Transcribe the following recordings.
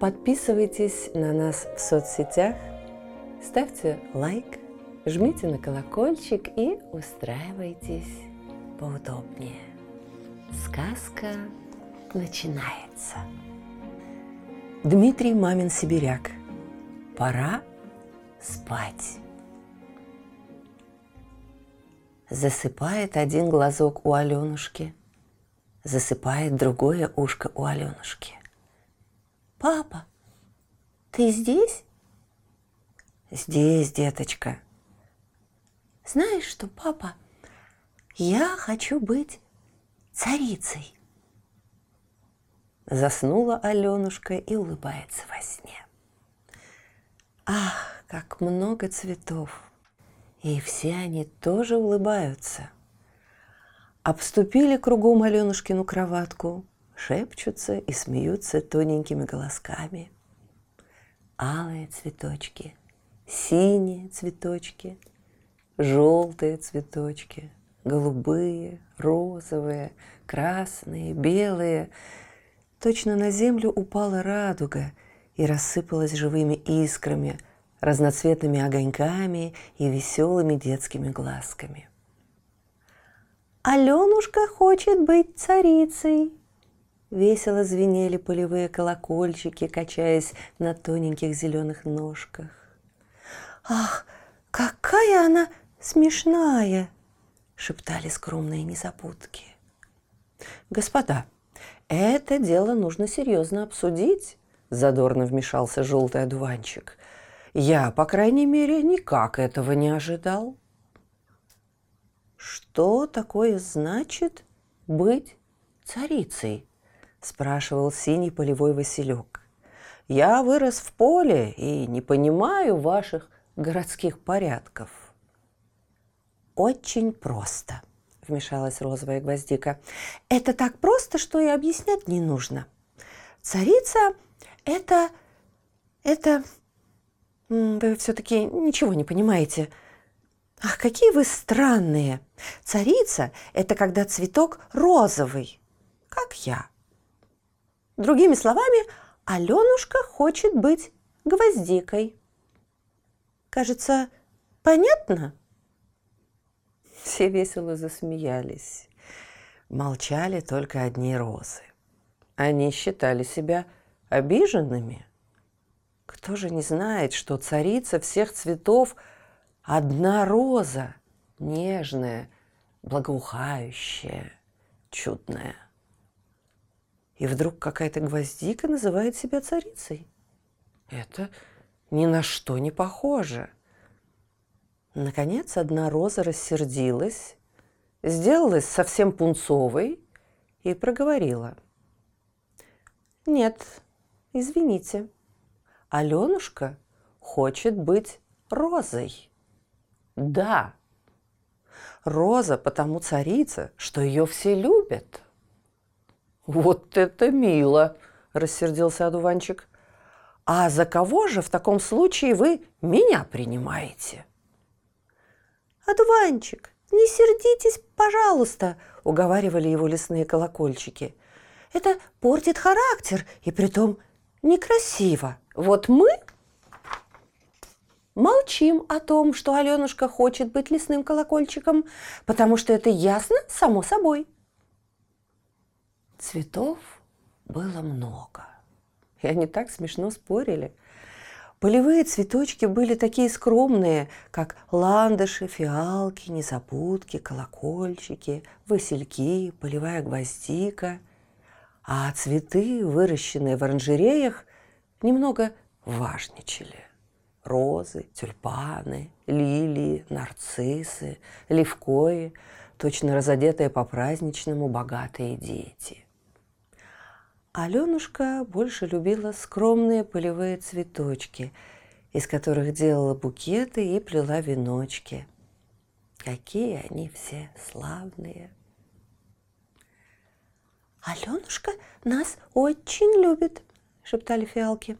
Подписывайтесь на нас в соцсетях, ставьте лайк, жмите на колокольчик и устраивайтесь поудобнее. Сказка начинается. Дмитрий Мамин Сибиряк. Пора спать. Засыпает один глазок у Аленушки, засыпает другое ушко у Аленушки. «Папа, ты здесь?» «Здесь, деточка». «Знаешь что, папа, я хочу быть царицей. Заснула Аленушка и улыбается во сне. Ах, как много цветов! И все они тоже улыбаются. Обступили кругом Аленушкину кроватку, шепчутся и смеются тоненькими голосками. Алые цветочки, синие цветочки, желтые цветочки – голубые, розовые, красные, белые. Точно на землю упала радуга и рассыпалась живыми искрами, разноцветными огоньками и веселыми детскими глазками. «Аленушка хочет быть царицей!» Весело звенели полевые колокольчики, качаясь на тоненьких зеленых ножках. «Ах, какая она смешная!» шептали скромные незабудки. «Господа, это дело нужно серьезно обсудить», – задорно вмешался желтый одуванчик. «Я, по крайней мере, никак этого не ожидал». «Что такое значит быть царицей?» – спрашивал синий полевой василек. «Я вырос в поле и не понимаю ваших городских порядков». «Очень просто», – вмешалась розовая гвоздика. «Это так просто, что и объяснять не нужно. Царица – это… это… Вы все-таки ничего не понимаете. Ах, какие вы странные! Царица – это когда цветок розовый, как я. Другими словами, Аленушка хочет быть гвоздикой. Кажется, понятно?» Все весело засмеялись. Молчали только одни розы. Они считали себя обиженными. Кто же не знает, что царица всех цветов одна роза, нежная, благоухающая, чудная. И вдруг какая-то гвоздика называет себя царицей. Это ни на что не похоже – Наконец одна роза рассердилась, сделалась совсем пунцовой и проговорила. «Нет, извините, Аленушка хочет быть розой». «Да, роза потому царица, что ее все любят». «Вот это мило!» – рассердился одуванчик. «А за кого же в таком случае вы меня принимаете?» «Одуванчик, не сердитесь, пожалуйста», – уговаривали его лесные колокольчики. «Это портит характер, и притом некрасиво. Вот мы молчим о том, что Аленушка хочет быть лесным колокольчиком, потому что это ясно само собой». Цветов было много, и они так смешно спорили – Полевые цветочки были такие скромные, как ландыши, фиалки, незабудки, колокольчики, васильки, полевая гвоздика. А цветы, выращенные в оранжереях, немного важничали. Розы, тюльпаны, лилии, нарциссы, левкои, точно разодетые по-праздничному богатые дети. Аленушка больше любила скромные полевые цветочки, из которых делала букеты и плела веночки. Какие они все славные! «Аленушка нас очень любит», – шептали фиалки.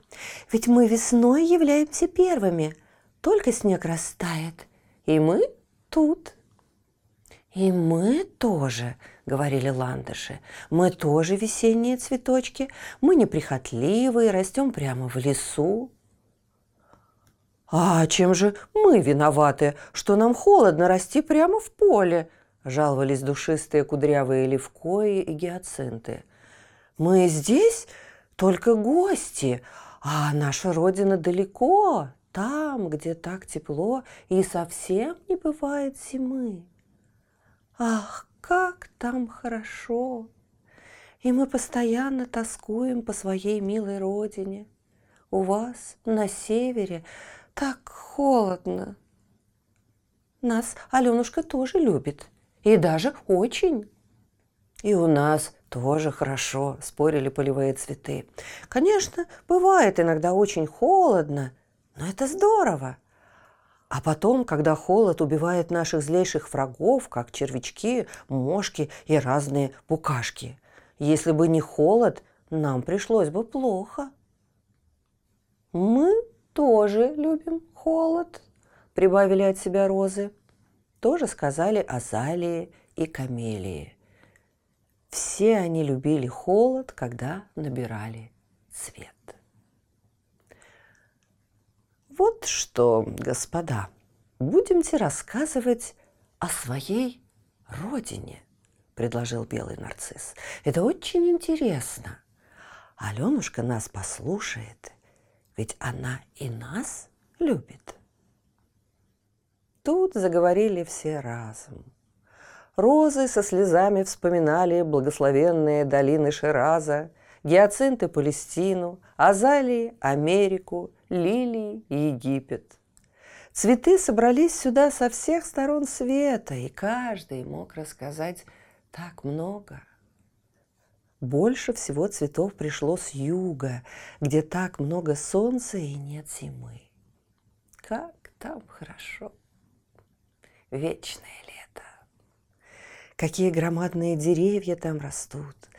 «Ведь мы весной являемся первыми. Только снег растает, и мы тут». «И мы тоже», — говорили ландыши. «Мы тоже весенние цветочки. Мы неприхотливые, растем прямо в лесу». «А чем же мы виноваты, что нам холодно расти прямо в поле?» – жаловались душистые кудрявые левкои и гиацинты. «Мы здесь только гости, а наша родина далеко, там, где так тепло и совсем не бывает зимы». Ах, как там хорошо! И мы постоянно тоскуем по своей милой родине. У вас на севере так холодно. Нас Аленушка тоже любит. И даже очень. И у нас тоже хорошо, спорили полевые цветы. Конечно, бывает иногда очень холодно, но это здорово. А потом, когда холод убивает наших злейших врагов, как червячки, мошки и разные букашки. Если бы не холод, нам пришлось бы плохо. Мы тоже любим холод, прибавили от себя розы. Тоже сказали азалии и камелии. Все они любили холод, когда набирали цвет. Вот что, господа, будемте рассказывать о своей родине, предложил белый нарцисс. Это очень интересно. Аленушка нас послушает, ведь она и нас любит. Тут заговорили все разом. Розы со слезами вспоминали благословенные долины Шираза, гиацинты Палестину, азалии Америку, лилии Египет. Цветы собрались сюда со всех сторон света, и каждый мог рассказать так много. Больше всего цветов пришло с юга, где так много солнца и нет зимы. Как там хорошо! Вечное лето! Какие громадные деревья там растут!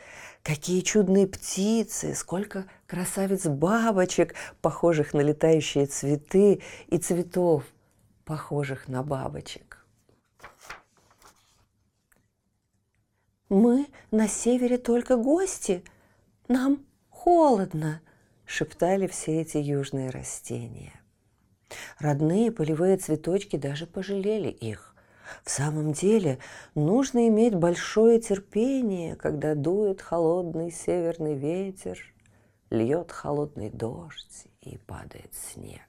Какие чудные птицы, сколько красавиц-бабочек, похожих на летающие цветы, и цветов, похожих на бабочек. «Мы на севере только гости, нам холодно», – шептали все эти южные растения. Родные полевые цветочки даже пожалели их. В самом деле нужно иметь большое терпение, когда дует холодный северный ветер, льет холодный дождь и падает снег.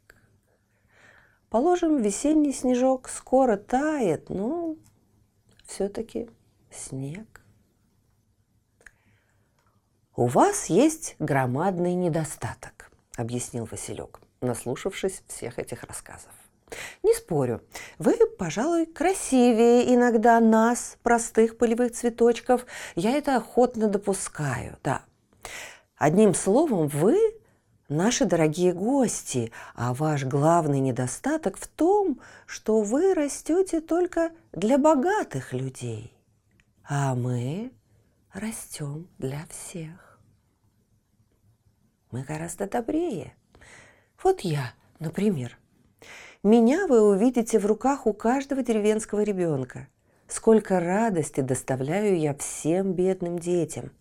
Положим, весенний снежок скоро тает, но все-таки снег. «У вас есть громадный недостаток», — объяснил Василек, наслушавшись всех этих рассказов. Не спорю, вы, пожалуй, красивее иногда нас, простых полевых цветочков. Я это охотно допускаю, да. Одним словом, вы наши дорогие гости, а ваш главный недостаток в том, что вы растете только для богатых людей, а мы растем для всех. Мы гораздо добрее. Вот я, например, меня вы увидите в руках у каждого деревенского ребенка. Сколько радости доставляю я всем бедным детям.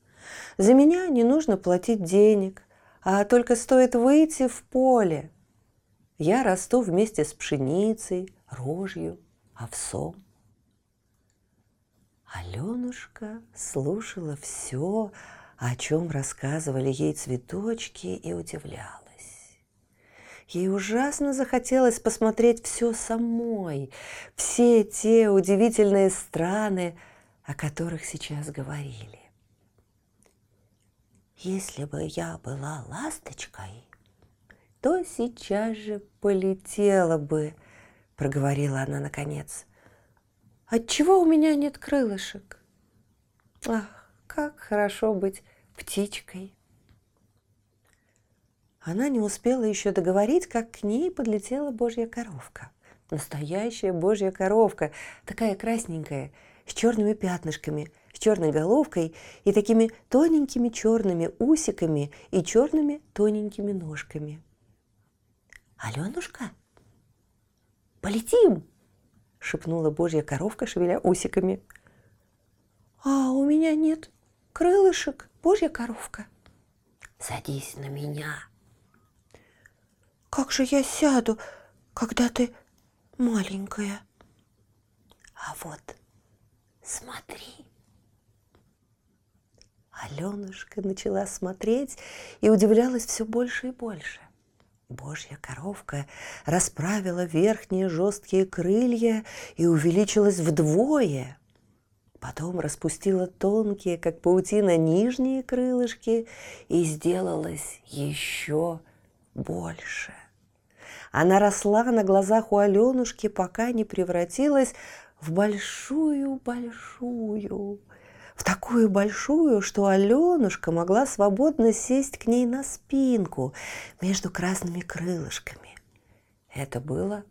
За меня не нужно платить денег, а только стоит выйти в поле. Я расту вместе с пшеницей, рожью, овсом. Аленушка слушала все, о чем рассказывали ей цветочки, и удивлялась. Ей ужасно захотелось посмотреть все самой, все те удивительные страны, о которых сейчас говорили. Если бы я была ласточкой, то сейчас же полетела бы, проговорила она наконец. Отчего у меня нет крылышек? Ах, как хорошо быть птичкой. Она не успела еще договорить, как к ней подлетела божья коровка. Настоящая божья коровка, такая красненькая, с черными пятнышками, с черной головкой и такими тоненькими черными усиками и черными тоненькими ножками. «Аленушка, полетим!» – шепнула божья коровка, шевеля усиками. «А у меня нет крылышек, божья коровка». «Садись на меня». «Как же я сяду, когда ты маленькая?» «А вот смотри». Аленушка начала смотреть и удивлялась все больше и больше. Божья коровка расправила верхние жесткие крылья и увеличилась вдвое. Потом распустила тонкие, как паутина, нижние крылышки и сделалась еще больше. Она росла на глазах у Аленушки, пока не превратилась в большую-большую, в такую большую, что Аленушка могла свободно сесть к ней на спинку между красными крылышками. Это было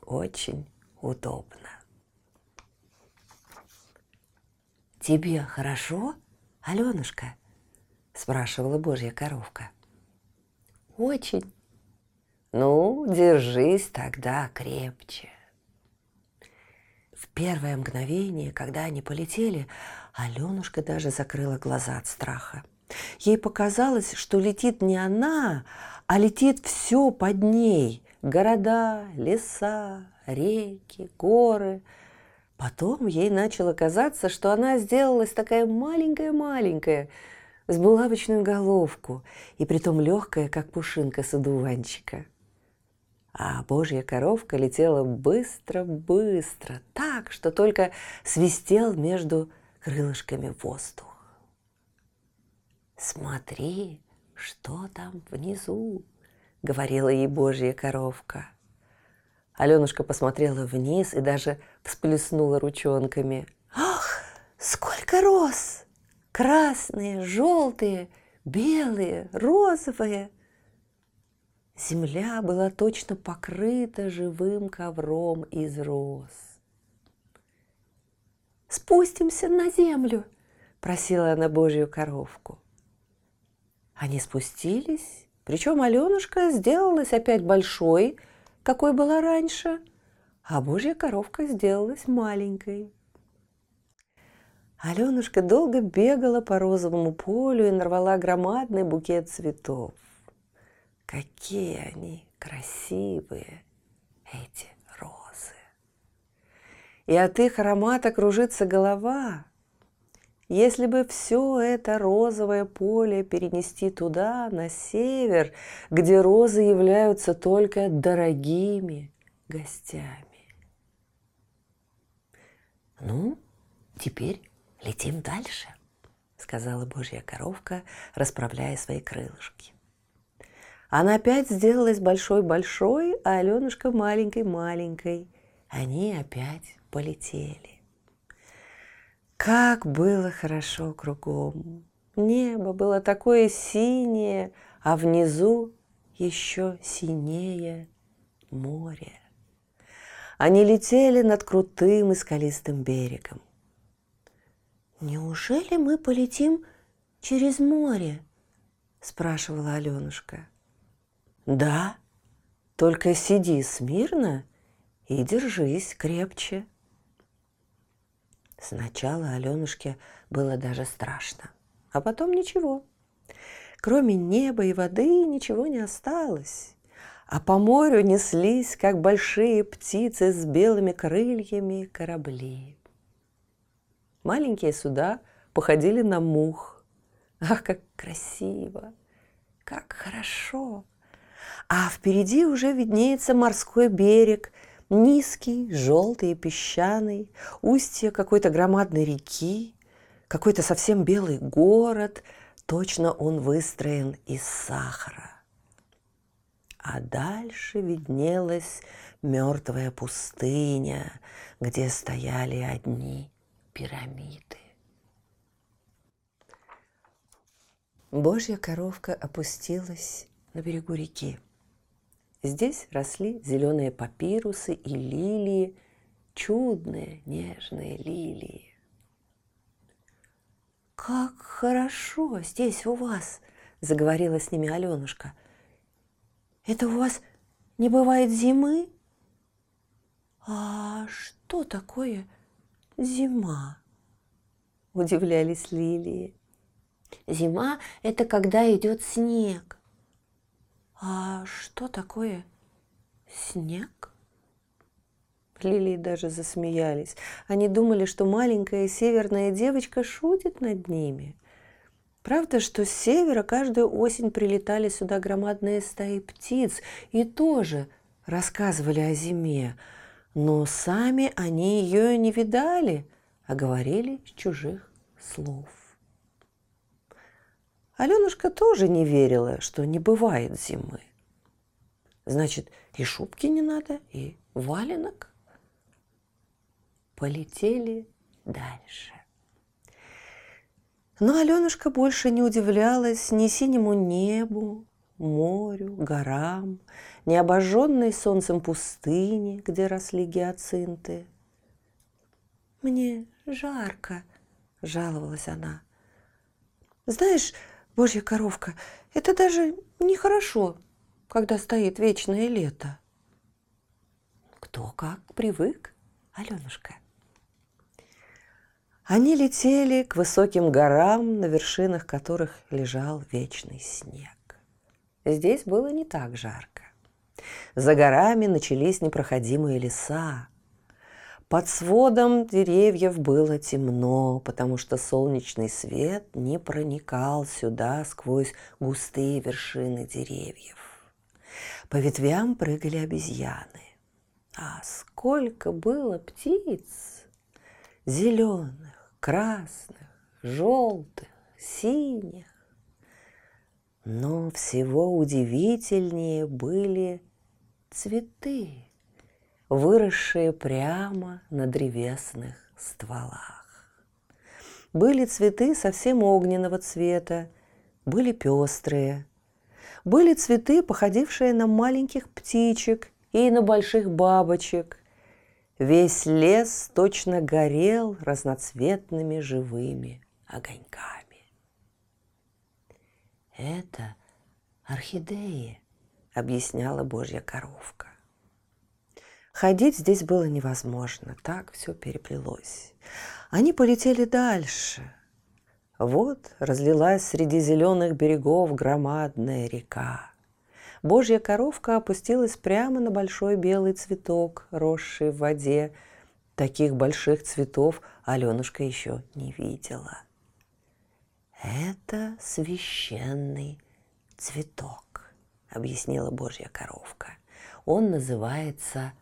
очень удобно. «Тебе хорошо, Аленушка?» – спрашивала Божья коровка. «Очень». «Ну, держись тогда крепче». В первое мгновение, когда они полетели, Аленушка даже закрыла глаза от страха. Ей показалось, что летит не она, а летит все под ней. Города, леса, реки, горы. Потом ей начало казаться, что она сделалась такая маленькая-маленькая, с булавочную головку, и притом легкая, как пушинка с одуванчика. А божья коровка летела быстро-быстро, так, что только свистел между крылышками воздух. «Смотри, что там внизу», — говорила ей божья коровка. Аленушка посмотрела вниз и даже всплеснула ручонками. «Ах, сколько роз! Красные, желтые, белые, розовые!» Земля была точно покрыта живым ковром из роз. «Спустимся на землю!» – просила она Божью коровку. Они спустились, причем Аленушка сделалась опять большой, какой была раньше, а Божья коровка сделалась маленькой. Аленушка долго бегала по розовому полю и нарвала громадный букет цветов. Какие они красивые, эти розы. И от их аромата кружится голова. Если бы все это розовое поле перенести туда, на север, где розы являются только дорогими гостями. Ну, теперь летим дальше, сказала Божья коровка, расправляя свои крылышки. Она опять сделалась большой-большой, а Аленушка маленькой-маленькой. Они опять полетели. Как было хорошо кругом. Небо было такое синее, а внизу еще синее море. Они летели над крутым и скалистым берегом. «Неужели мы полетим через море?» – спрашивала Аленушка. Да, только сиди смирно и держись крепче. Сначала Аленушке было даже страшно, а потом ничего. Кроме неба и воды ничего не осталось, а по морю неслись, как большие птицы с белыми крыльями, корабли. Маленькие суда походили на мух. Ах, как красиво, как хорошо! А впереди уже виднеется морской берег, низкий, желтый и песчаный, устье какой-то громадной реки, какой-то совсем белый город, точно он выстроен из сахара. А дальше виднелась мертвая пустыня, где стояли одни пирамиды. Божья коровка опустилась на берегу реки. Здесь росли зеленые папирусы и лилии, чудные нежные лилии. «Как хорошо здесь у вас!» – заговорила с ними Аленушка. «Это у вас не бывает зимы?» «А что такое зима?» – удивлялись лилии. «Зима – это когда идет снег». «А что такое снег?» Лилии даже засмеялись. Они думали, что маленькая северная девочка шутит над ними. Правда, что с севера каждую осень прилетали сюда громадные стаи птиц и тоже рассказывали о зиме, но сами они ее не видали, а говорили с чужих слов. Аленушка тоже не верила, что не бывает зимы. Значит, и шубки не надо, и валенок. Полетели дальше. Но Аленушка больше не удивлялась ни синему небу, морю, горам, ни обожженной солнцем пустыне, где росли гиацинты. «Мне жарко», — жаловалась она. «Знаешь, Божья коровка, это даже нехорошо, когда стоит вечное лето». «Кто как привык, Аленушка?» Они летели к высоким горам, на вершинах которых лежал вечный снег. Здесь было не так жарко. За горами начались непроходимые леса. Под сводом деревьев было темно, потому что солнечный свет не проникал сюда сквозь густые вершины деревьев. По ветвям прыгали обезьяны. А сколько было птиц! Зеленых, красных, желтых, синих. Но всего удивительнее были цветы, выросшие прямо на древесных стволах. Были цветы совсем огненного цвета, были пестрые. Были цветы, походившие на маленьких птичек и на больших бабочек – Весь лес точно горел разноцветными живыми огоньками. «Это орхидеи», — объясняла Божья коровка. Ходить здесь было невозможно, так все переплелось. Они полетели дальше. Вот разлилась среди зеленых берегов громадная река. Божья коровка опустилась прямо на большой белый цветок, росший в воде. Таких больших цветов Аленушка еще не видела. «Это священный цветок», — объяснила Божья коровка. «Он называется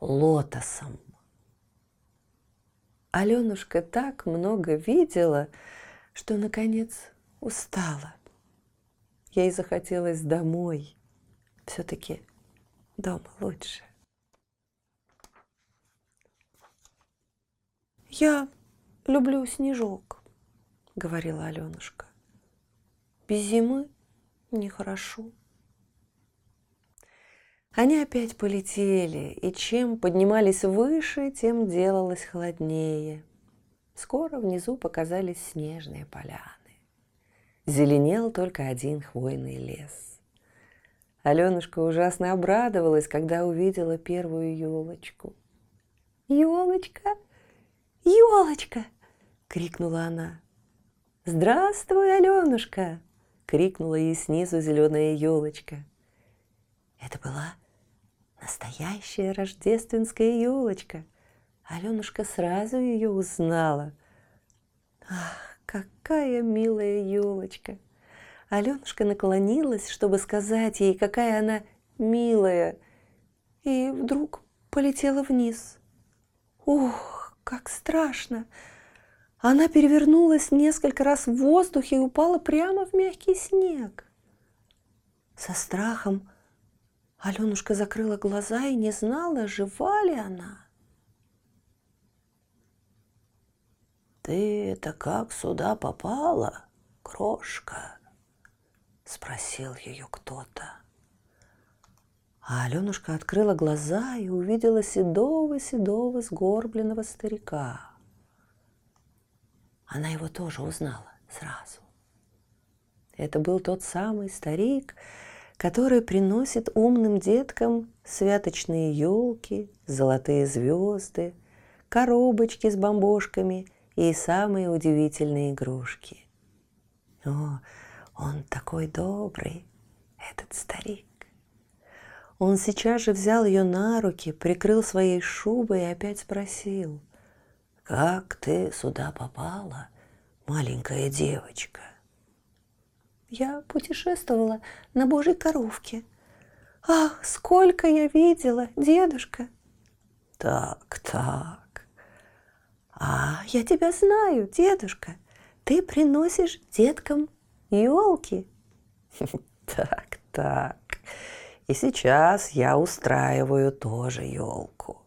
лотосом». Аленушка так много видела, что, наконец, устала. Ей захотелось домой – все-таки дома лучше. Я люблю снежок, говорила Аленушка. Без зимы нехорошо. Они опять полетели, и чем поднимались выше, тем делалось холоднее. Скоро внизу показались снежные поляны. Зеленел только один хвойный лес. Аленушка ужасно обрадовалась, когда увидела первую елочку. «Елочка! Елочка!» — крикнула она. «Здравствуй, Аленушка!» — крикнула ей снизу зеленая елочка. Это была настоящая рождественская елочка. Аленушка сразу ее узнала. Ах, какая милая елочка! Аленушка наклонилась, чтобы сказать ей, какая она милая, и вдруг полетела вниз. Ух, как страшно! Она перевернулась несколько раз в воздухе и упала прямо в мягкий снег. Со страхом Аленушка закрыла глаза и не знала, жива ли она. «Ты это как сюда попала, крошка?» спросил ее кто-то. А Аленушка открыла глаза и увидела седого-седого сгорбленного старика. Она его тоже узнала сразу. Это был тот самый старик, который приносит умным деткам святочные елки, золотые звезды, коробочки с бомбошками и самые удивительные игрушки. О, он такой добрый, этот старик. Он сейчас же взял ее на руки, прикрыл своей шубой и опять спросил, «Как ты сюда попала, маленькая девочка?» Я путешествовала на Божьей коровке. Ах, сколько я видела, дедушка! Так, так. А, я тебя знаю, дедушка. Ты приносишь деткам елки. Так, так. И сейчас я устраиваю тоже елку.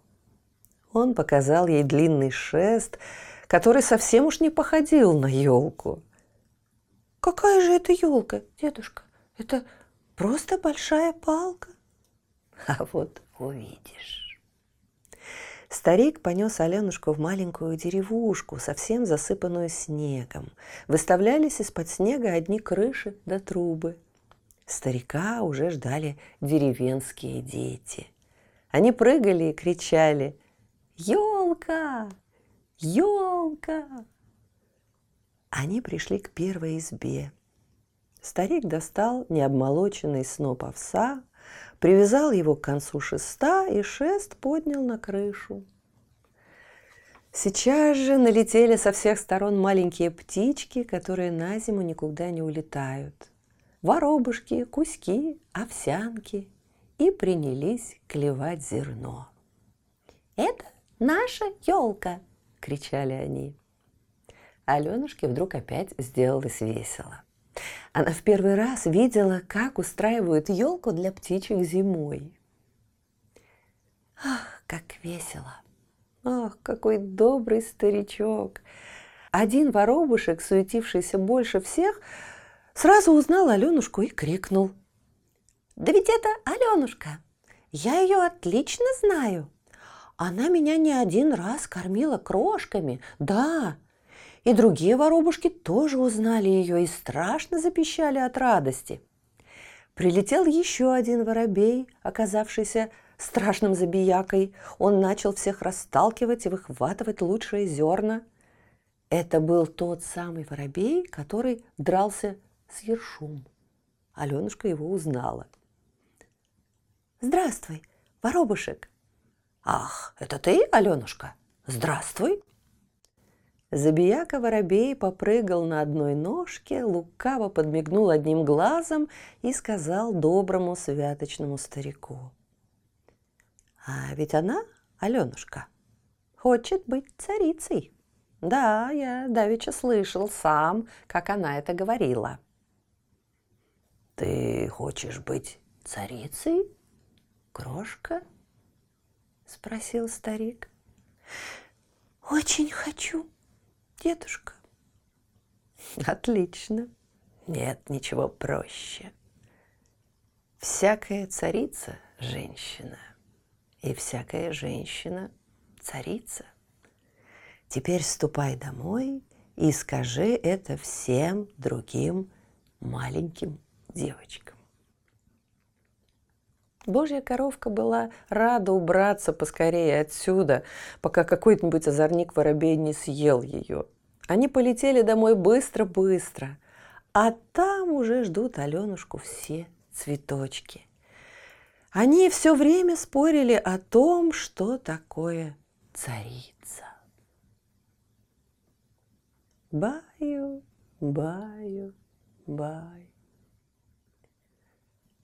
Он показал ей длинный шест, который совсем уж не походил на елку. Какая же это елка, дедушка? Это просто большая палка. А вот увидишь. Старик понес Аленушку в маленькую деревушку, совсем засыпанную снегом. Выставлялись из-под снега одни крыши да трубы. Старика уже ждали деревенские дети. Они прыгали и кричали «Елка! Елка!» Они пришли к первой избе. Старик достал необмолоченный сноп овса, привязал его к концу шеста и шест поднял на крышу. Сейчас же налетели со всех сторон маленькие птички, которые на зиму никуда не улетают. Воробушки, куски, овсянки и принялись клевать зерно. «Это наша елка!» – кричали они. Аленушке вдруг опять сделалось весело. Она в первый раз видела, как устраивают елку для птичек зимой. Ах, как весело! Ах, какой добрый старичок! Один воробушек, суетившийся больше всех, сразу узнал Аленушку и крикнул. «Да ведь это Аленушка! Я ее отлично знаю! Она меня не один раз кормила крошками, да, и другие воробушки тоже узнали ее и страшно запищали от радости. Прилетел еще один воробей, оказавшийся страшным забиякой. Он начал всех расталкивать и выхватывать лучшие зерна. Это был тот самый воробей, который дрался с ершум. Аленушка его узнала. «Здравствуй, воробушек!» «Ах, это ты, Аленушка? Здравствуй!» Забияка воробей попрыгал на одной ножке, лукаво подмигнул одним глазом и сказал доброму святочному старику. «А ведь она, Аленушка, хочет быть царицей. Да, я давеча слышал сам, как она это говорила». «Ты хочешь быть царицей, крошка?» – спросил старик. «Очень хочу», дедушка. Отлично. Нет ничего проще. Всякая царица – женщина, и всякая женщина – царица. Теперь ступай домой и скажи это всем другим маленьким девочкам. Божья коровка была рада убраться поскорее отсюда, пока какой-нибудь озорник воробей не съел ее. Они полетели домой быстро-быстро, а там уже ждут Аленушку все цветочки. Они все время спорили о том, что такое царица. Баю, баю, баю.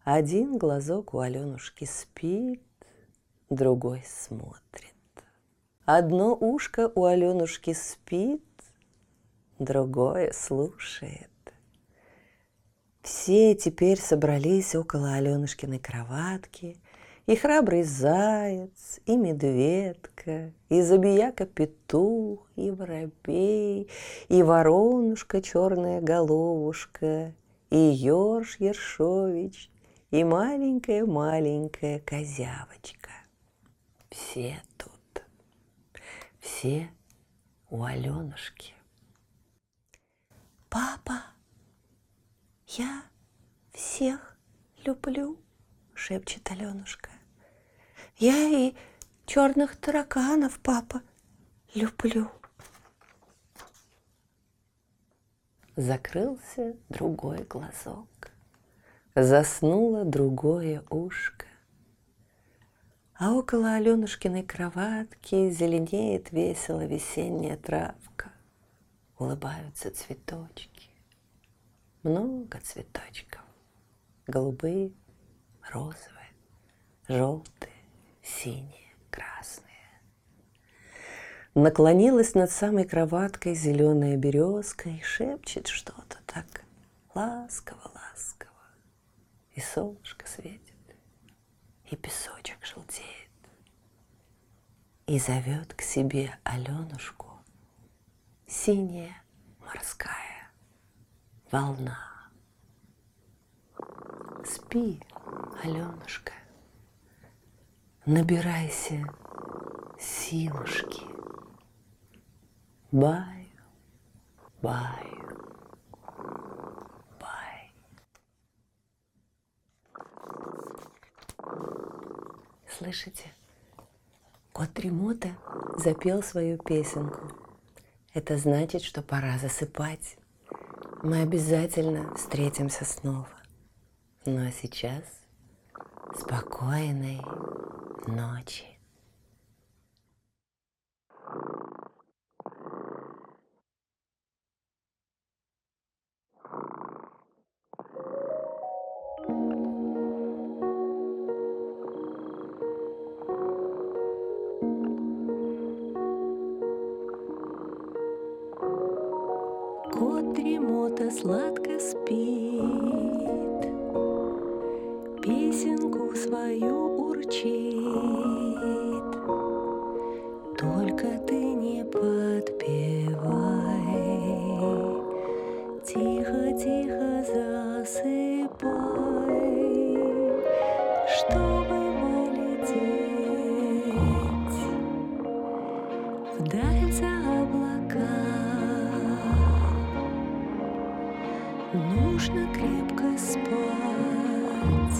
Один глазок у Аленушки спит, другой смотрит. Одно ушко у Аленушки спит, другое слушает. Все теперь собрались около Аленушкиной кроватки, и храбрый заяц, и медведка, и забияка-петух, и воробей, и воронушка черная головушка, и Ёрш Ершович, и маленькая-маленькая козявочка. Все тут, все у Аленушки. «Папа, я всех люблю», — шепчет Аленушка. «Я и черных тараканов, папа, люблю». Закрылся другой глазок, заснуло другое ушко. А около Аленушкиной кроватки зеленеет весело весенняя травка. Улыбаются цветочки. Много цветочков. Голубые, розовые, желтые, синие, красные. Наклонилась над самой кроваткой зеленая березка и шепчет что-то так ласково-ласково. И солнышко светит, и песочек желтеет. И зовет к себе Аленушку синяя морская волна. Спи, Аленушка, набирайся силушки. Баю, баю, Слышите? Кот Тремота запел свою песенку. Это значит, что пора засыпать. Мы обязательно встретимся снова. Ну а сейчас спокойной ночи. Сладко спит, крепко спать